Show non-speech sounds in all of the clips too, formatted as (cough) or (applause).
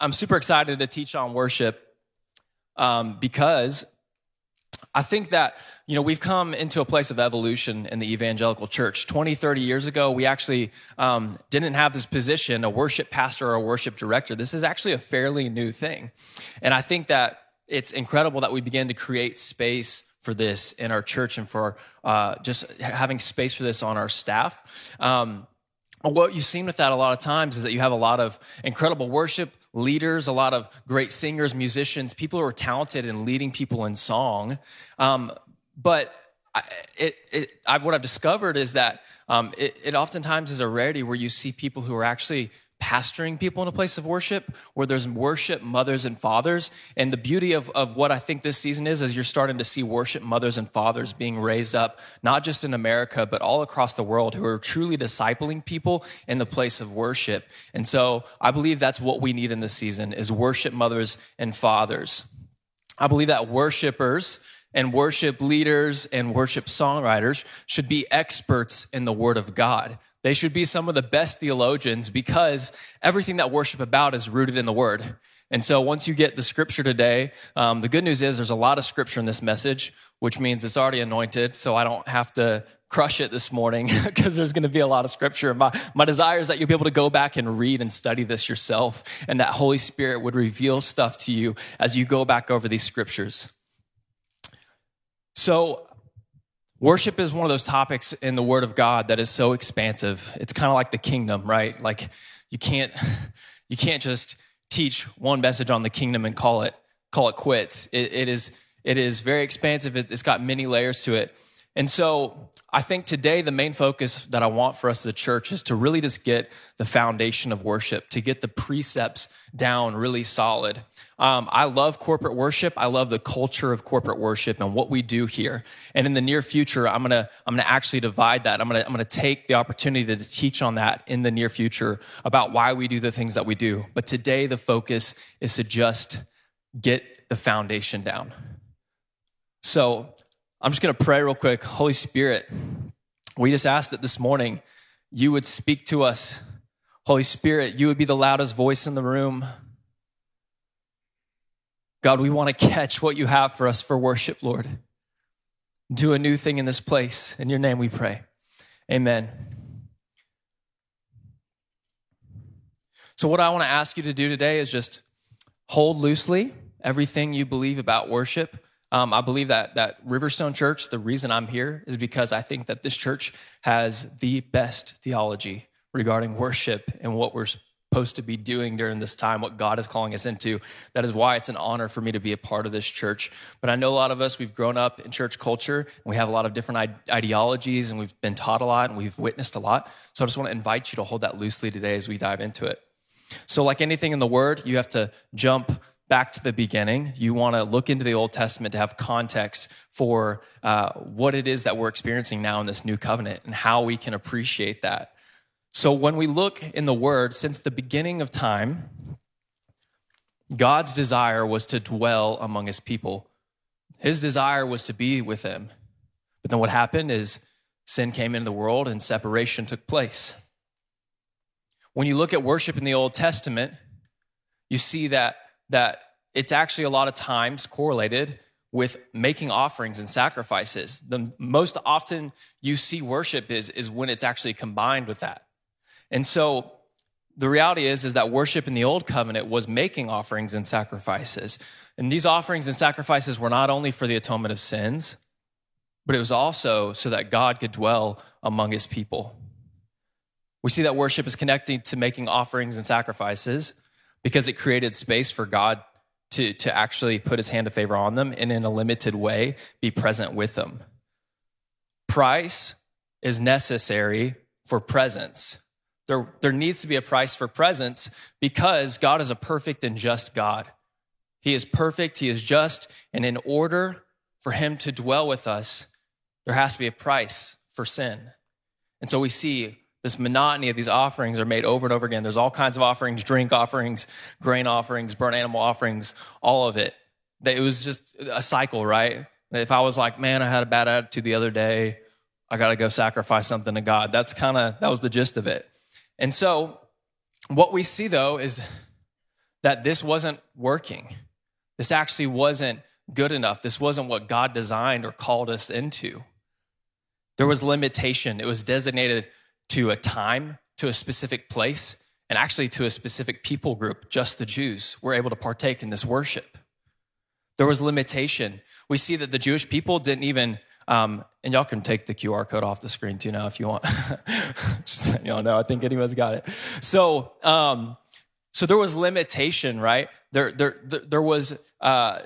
I'm super excited to teach on worship um, because I think that, you know, we've come into a place of evolution in the evangelical church. 20, 30 years ago, we actually um, didn't have this position, a worship pastor or a worship director. This is actually a fairly new thing. And I think that it's incredible that we begin to create space for this in our church and for uh, just having space for this on our staff. Um, what you've seen with that a lot of times is that you have a lot of incredible worship leaders, a lot of great singers, musicians, people who are talented in leading people in song. Um, but it, it, I've, what I've discovered is that um, it, it oftentimes is a rarity where you see people who are actually pastoring people in a place of worship where there's worship mothers and fathers. And the beauty of, of what I think this season is, is you're starting to see worship mothers and fathers being raised up, not just in America, but all across the world who are truly discipling people in the place of worship. And so I believe that's what we need in this season is worship mothers and fathers. I believe that worshipers and worship leaders and worship songwriters should be experts in the word of God. They should be some of the best theologians because everything that worship about is rooted in the word. And so once you get the scripture today, um, the good news is there's a lot of scripture in this message, which means it's already anointed. So I don't have to crush it this morning (laughs) because there's going to be a lot of scripture. My, my desire is that you'll be able to go back and read and study this yourself and that Holy Spirit would reveal stuff to you as you go back over these scriptures. So Worship is one of those topics in the Word of God that is so expansive. It's kind of like the kingdom, right? Like you can't (laughs) you can't just teach one message on the kingdom and call it call it quits. it, it is it is very expansive. it's got many layers to it. And so I think today the main focus that I want for us as a church is to really just get the foundation of worship, to get the precepts down really solid. Um, I love corporate worship. I love the culture of corporate worship and what we do here. And in the near future, I'm gonna I'm gonna actually divide that. I'm gonna I'm gonna take the opportunity to teach on that in the near future about why we do the things that we do. But today the focus is to just get the foundation down. So I'm just going to pray real quick. Holy Spirit, we just ask that this morning you would speak to us. Holy Spirit, you would be the loudest voice in the room. God, we want to catch what you have for us for worship, Lord. Do a new thing in this place. In your name we pray. Amen. So, what I want to ask you to do today is just hold loosely everything you believe about worship um, I believe that that Riverstone Church, the reason I'm here is because I think that this church has the best theology regarding worship and what we're supposed to be doing during this time, what God is calling us into. That is why it's an honor for me to be a part of this church. But I know a lot of us, we've grown up in church culture, and we have a lot of different ideologies, and we've been taught a lot, and we've witnessed a lot. So I just want to invite you to hold that loosely today as we dive into it. So, like anything in the Word, you have to jump back to the beginning. You want to look into the Old Testament to have context for uh, what it is that we're experiencing now in this new covenant and how we can appreciate that. So, when we look in the Word, since the beginning of time, God's desire was to dwell among his people. His desire was to be with them. But then what happened is sin came into the world and separation took place. When you look at worship in the Old Testament, you see that that it's actually a lot of times correlated with making offerings and sacrifices. The most often you see worship is, is when it's actually combined with that. And so the reality is, is that worship in the old covenant was making offerings and sacrifices. And these offerings and sacrifices were not only for the atonement of sins, but it was also so that God could dwell among his people. We see that worship is connected to making offerings and sacrifices because it created space for God to, to actually put his hand of favor on them and in a limited way be present with them. Price is necessary for presence. There, there needs to be a price for presence because God is a perfect and just God. He is perfect, He is just, and in order for Him to dwell with us, there has to be a price for sin. And so we see this monotony of these offerings are made over and over again. There's all kinds of offerings, drink offerings, grain offerings, burnt animal offerings, all of it. It was just a cycle, right? If I was like, man, I had a bad attitude the other day, I got to go sacrifice something to God. That's kind of, that was the gist of it. And so what we see though is that this wasn't working. This actually wasn't good enough. This wasn't what God designed or called us into. There was limitation. It was designated to a time, to a specific place, and actually to a specific people group. Just the Jews were able to partake in this worship. There was limitation. We see that the Jewish people didn't even, um, and y'all can take the QR code off the screen too now if you want. (laughs) Just you y'all know, I think anyone's got it. So, um, so there was limitation, right? There, there, there, there was, uh,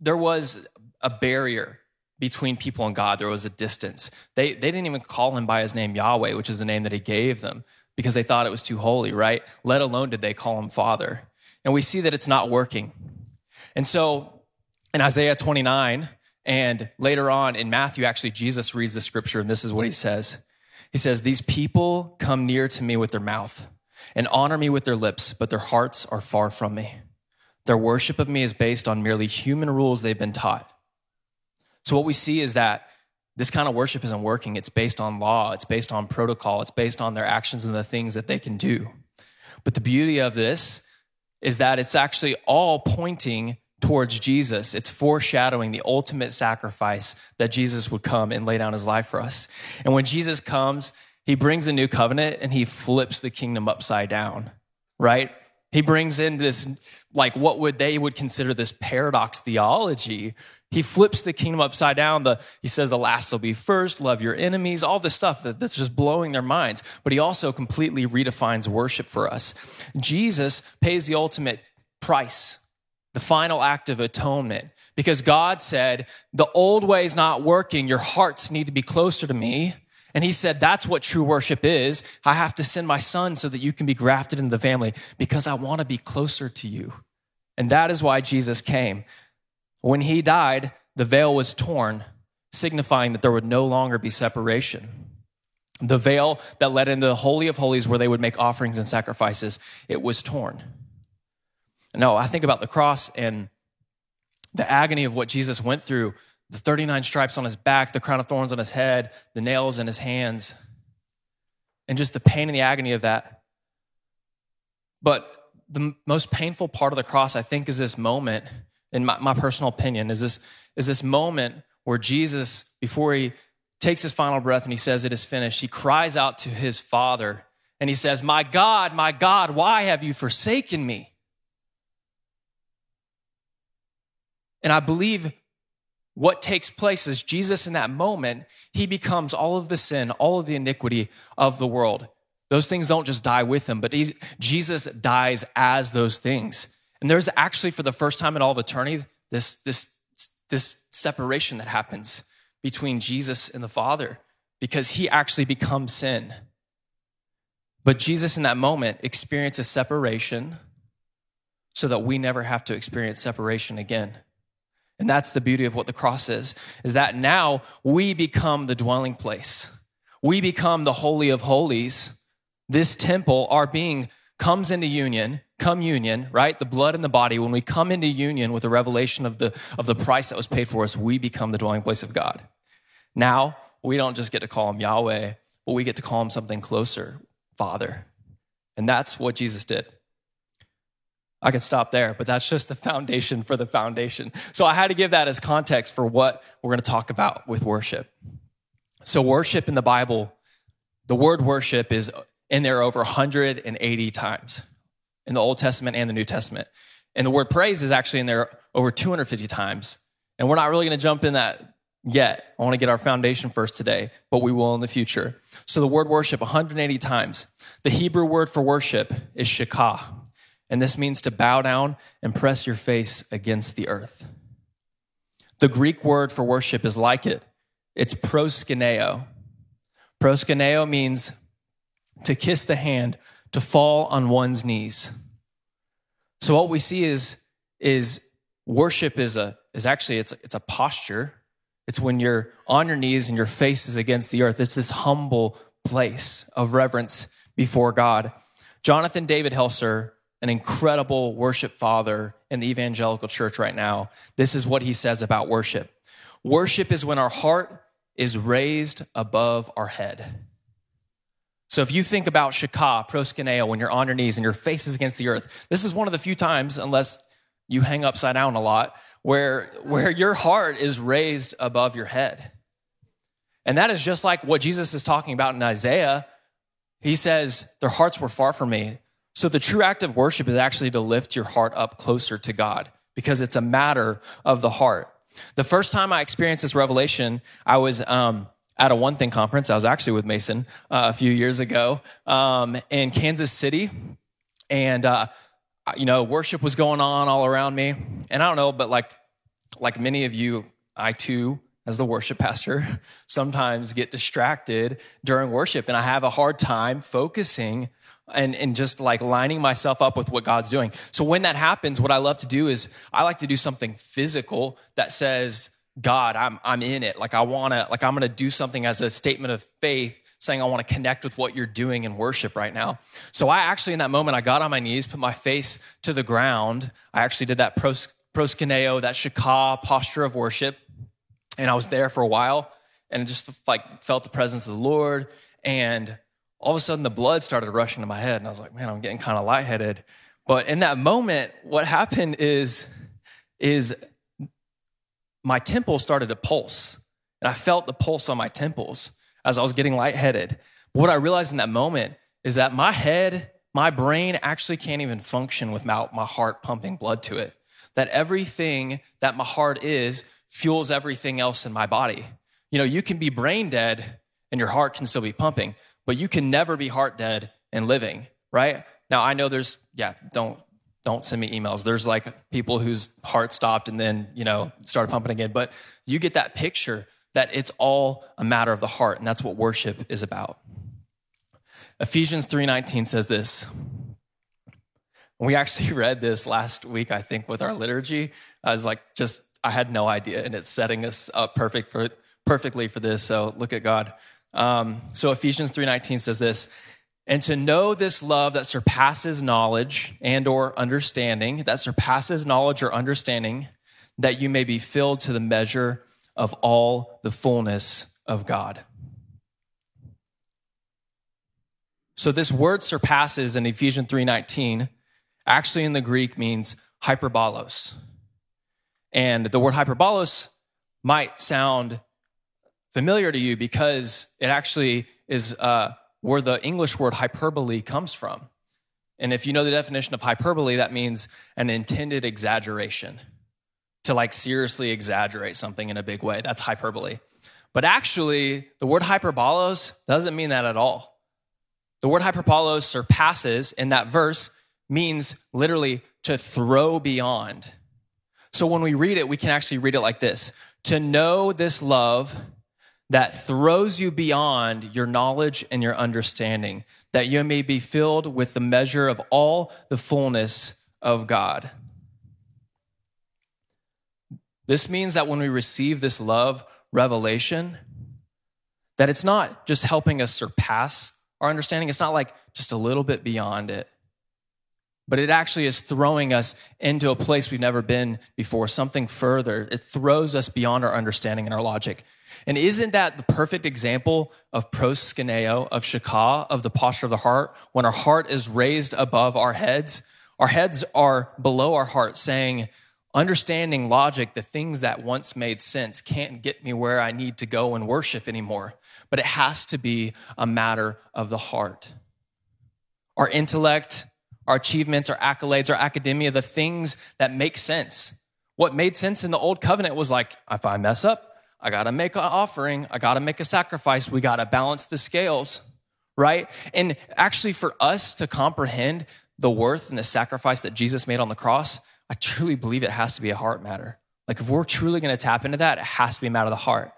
there was a barrier between people and God. There was a distance. They, they didn't even call him by his name Yahweh, which is the name that he gave them, because they thought it was too holy, right? Let alone did they call him Father. And we see that it's not working. And so in Isaiah 29, and later on in Matthew, actually, Jesus reads the scripture, and this is what he says. He says, These people come near to me with their mouth and honor me with their lips, but their hearts are far from me. Their worship of me is based on merely human rules they've been taught. So, what we see is that this kind of worship isn't working. It's based on law, it's based on protocol, it's based on their actions and the things that they can do. But the beauty of this is that it's actually all pointing towards Jesus. It's foreshadowing the ultimate sacrifice that Jesus would come and lay down his life for us. And when Jesus comes, he brings a new covenant and he flips the kingdom upside down, right? He brings in this, like, what would they would consider this paradox theology. He flips the kingdom upside down. The, he says the last will be first, love your enemies, all this stuff that, that's just blowing their minds. But he also completely redefines worship for us. Jesus pays the ultimate price, the final act of atonement, because God said, the old way is not working. Your hearts need to be closer to me. And he said, That's what true worship is. I have to send my son so that you can be grafted into the family because I want to be closer to you. And that is why Jesus came. When he died, the veil was torn, signifying that there would no longer be separation. The veil that led into the Holy of Holies, where they would make offerings and sacrifices, it was torn. No, I think about the cross and the agony of what Jesus went through the 39 stripes on his back, the crown of thorns on his head, the nails in his hands, and just the pain and the agony of that. But the most painful part of the cross, I think, is this moment, in my, my personal opinion, is this, is this moment where Jesus, before he takes his final breath and he says, It is finished, he cries out to his Father and he says, My God, my God, why have you forsaken me? And I believe what takes place is Jesus in that moment, he becomes all of the sin, all of the iniquity of the world. Those things don't just die with him, but he, Jesus dies as those things. And there's actually, for the first time in all of eternity, this, this, this separation that happens between Jesus and the Father because he actually becomes sin. But Jesus, in that moment, experiences separation so that we never have to experience separation again. And that's the beauty of what the cross is, is that now we become the dwelling place. We become the holy of holies. This temple, our being comes into union, communion, right? The blood and the body. When we come into union with the revelation of the, of the price that was paid for us, we become the dwelling place of God. Now, we don't just get to call him Yahweh, but we get to call him something closer, Father. And that's what Jesus did. I could stop there, but that's just the foundation for the foundation. So I had to give that as context for what we're going to talk about with worship. So, worship in the Bible, the word worship is in there over 180 times in the Old Testament and the New Testament. And the word praise is actually in there over 250 times. And we're not really going to jump in that yet. I want to get our foundation first today, but we will in the future. So, the word worship 180 times. The Hebrew word for worship is shakah and this means to bow down and press your face against the earth. The Greek word for worship is like it. It's proskuneo. Proskuneo means to kiss the hand, to fall on one's knees. So what we see is, is worship is a is actually it's it's a posture. It's when you're on your knees and your face is against the earth. It's this humble place of reverence before God. Jonathan David Helser an incredible worship father in the evangelical church right now. This is what he says about worship worship is when our heart is raised above our head. So if you think about shakah, proskuneo, when you're on your knees and your face is against the earth, this is one of the few times, unless you hang upside down a lot, where, where your heart is raised above your head. And that is just like what Jesus is talking about in Isaiah. He says, Their hearts were far from me. So the true act of worship is actually to lift your heart up closer to God because it's a matter of the heart. The first time I experienced this revelation, I was um, at a One Thing conference. I was actually with Mason uh, a few years ago um, in Kansas City. And, uh, you know, worship was going on all around me. And I don't know, but like, like many of you, I too, as the worship pastor, (laughs) sometimes get distracted during worship. And I have a hard time focusing and, and just like lining myself up with what God's doing. So when that happens, what I love to do is I like to do something physical that says, God, I'm, I'm in it. Like I want to, like I'm to do something as a statement of faith saying I want to connect with what you're doing in worship right now. So I actually, in that moment, I got on my knees, put my face to the ground. I actually did that pros, proskuneo, that shakah posture of worship. And I was there for a while and just like felt the presence of the Lord. And all of a sudden the blood started rushing to my head. And I was like, man, I'm getting kind of lightheaded. But in that moment, what happened is, is my temple started to pulse. And I felt the pulse on my temples as I was getting lightheaded. What I realized in that moment is that my head, my brain actually can't even function without my heart pumping blood to it. That everything that my heart is fuels everything else in my body. You know, you can be brain dead and your heart can still be pumping, but you can never be heart dead and living, right? Now, I know there's, yeah, don't don't send me emails. There's like people whose heart stopped and then, you know, started pumping again. But you get that picture that it's all a matter of the heart, and that's what worship is about. Ephesians 3:19 says this. We actually (laughs) read this last week, I think, with our liturgy. I was like, just I had no idea, and it's setting us up perfect for perfectly for this. So look at God. Um, so Ephesians 3:19 says this, and to know this love that surpasses knowledge and or understanding that surpasses knowledge or understanding that you may be filled to the measure of all the fullness of god. So this word surpasses in ephesians 3.19 actually in the greek means hyperbolos. And the word hyperbolos might sound familiar to you because it actually is uh, where the English word hyperbole comes from. And if you know the definition of hyperbole, that means an intended exaggeration. To like seriously exaggerate something in a big way. That's hyperbole. But actually, the word hyperbolos doesn't mean that at all. The word hyperbolos surpasses in that verse means literally to throw beyond. So when we read it, we can actually read it like this To know this love that throws you beyond your knowledge and your understanding, that you may be filled with the measure of all the fullness of God. This means that when we receive this love revelation, that it's not just helping us surpass our understanding, it's not like just a little bit beyond it, but it actually is throwing us into a place we've never been before, something further. It throws us beyond our understanding and our logic. And isn't that the perfect example of proskuneo, of shakah, of the posture of the heart? When our heart is raised above our heads, our heads are below our heart, saying, understanding logic, the things that once made sense can't get me where I need to go and worship anymore. But it has to be a matter of the heart. Our intellect, our achievements, our accolades, our academia, the things that make sense. What made sense in the old covenant was like, if I mess up, I got to make an offering. I got to make a sacrifice. We got to balance the scales, right? And actually, for us to comprehend the worth and the sacrifice that Jesus made on the cross, I truly believe it has to be a heart matter. Like, if we're truly going to tap into that, it has to be a matter of the heart.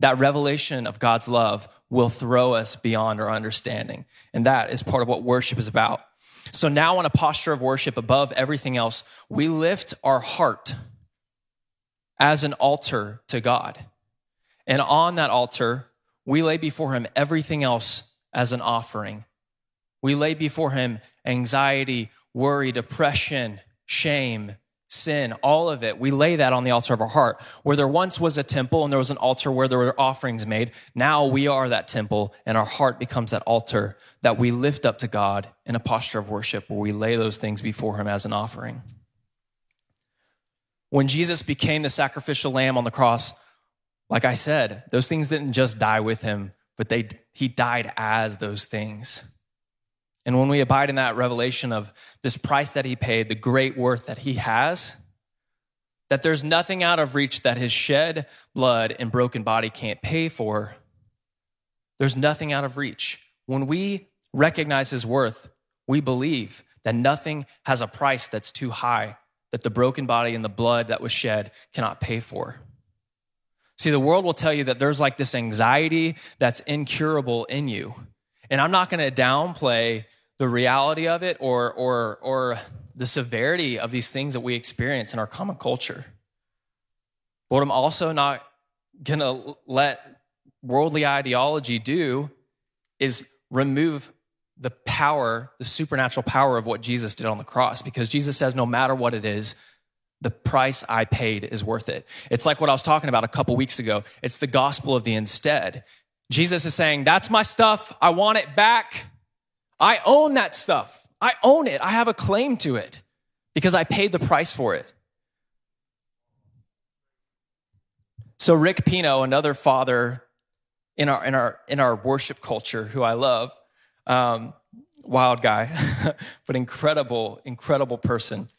That revelation of God's love will throw us beyond our understanding. And that is part of what worship is about. So, now in a posture of worship above everything else, we lift our heart as an altar to God. And on that altar, we lay before him everything else as an offering. We lay before him anxiety, worry, depression, shame, sin, all of it, we lay that on the altar of our heart. Where there once was a temple and there was an altar where there were offerings made, now we are that temple and our heart becomes that altar that we lift up to God in a posture of worship where we lay those things before Him as an offering. When Jesus became the sacrificial lamb on the cross, like I said, those things didn't just die with Him, but they, He died as those things. And when we abide in that revelation of this price that he paid, the great worth that he has, that there's nothing out of reach that his shed blood and broken body can't pay for, there's nothing out of reach. When we recognize his worth, we believe that nothing has a price that's too high that the broken body and the blood that was shed cannot pay for. See, the world will tell you that there's like this anxiety that's incurable in you. And I'm not going to downplay the reality of it or, or, or the severity of these things that we experience in our common culture. What I'm also not going to let worldly ideology do is remove the power, the supernatural power of what Jesus did on the cross, because Jesus says, no matter what it is, the price I paid is worth it. It's like what I was talking about a couple weeks ago. It's the gospel of the instead. Jesus is saying, That's my stuff. I want it back. I own that stuff. I own it. I have a claim to it because I paid the price for it. So Rick Pino, another father in our in our in our worship culture, who I love, um, wild guy, (laughs) but incredible, incredible person.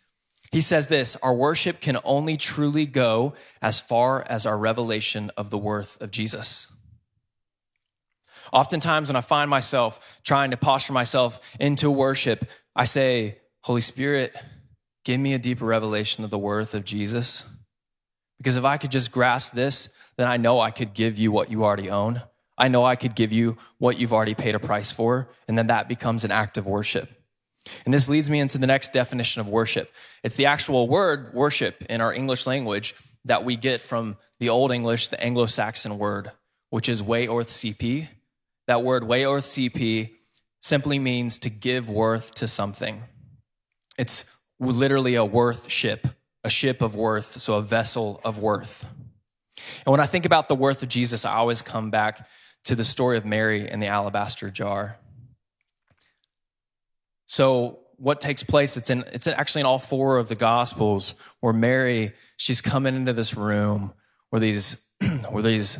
He says this: Our worship can only truly go as far as our revelation of the worth of Jesus. Oftentimes, when I find myself trying to posture myself into worship, I say, Holy Spirit, give me a deeper revelation of the worth of Jesus. Because if I could just grasp this, then I know I could give you what you already own. I know I could give you what you've already paid a price for, and then that becomes an act of worship. And this leads me into the next definition of worship. It's the actual word worship in our English language that we get from the Old English, the Anglo Saxon word, which is way orth CP, that word weorthscipe simply means to give worth to something. It's literally a worth ship, a ship of worth, so a vessel of worth. And when I think about the worth of Jesus, I always come back to the story of Mary and the alabaster jar. So what takes place it's in it's actually in all four of the gospels where Mary she's coming into this room where these (clears throat) where these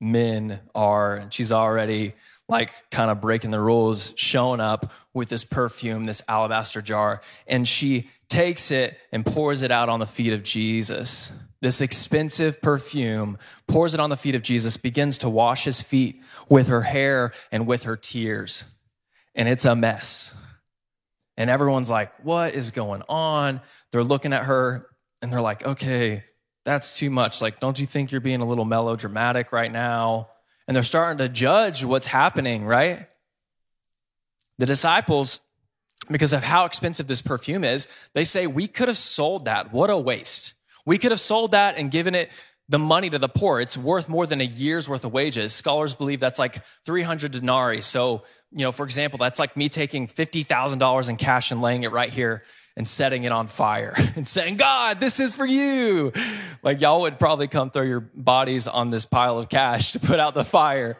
men are. And she's already like kind of breaking the rules, showing up with this perfume, this alabaster jar. And she takes it and pours it out on the feet of Jesus. This expensive perfume pours it on the feet of Jesus, begins to wash his feet with her hair and with her tears. And it's a mess. And everyone's like, What is going on? They're looking at her and they're like, Okay, that's too much. Like, don't you think you're being a little melodramatic right now? And they're starting to judge what's happening, right? The disciples, because of how expensive this perfume is, they say, We could have sold that. What a waste. We could have sold that and given it the money to the poor. It's worth more than a year's worth of wages. Scholars believe that's like 300 denarii. So, you know, for example, that's like me taking $50,000 in cash and laying it right here and setting it on fire (laughs) and saying, God, this is for you. Like y'all would probably come throw your bodies on this pile of cash (laughs) to put out the fire.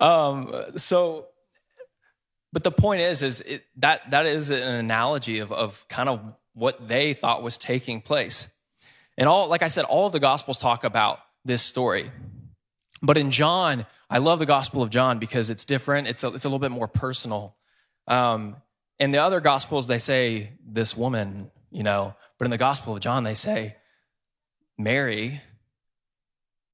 Um, so, but the point is, is it, that that is an analogy of, of kind of what they thought was taking place. And all, like I said, all of the gospels talk about this story. But in John, I love the Gospel of John because it's different. It's a, it's a little bit more personal. Um, in the other gospels, they say this woman, you know, but in the gospel of John, they say Mary,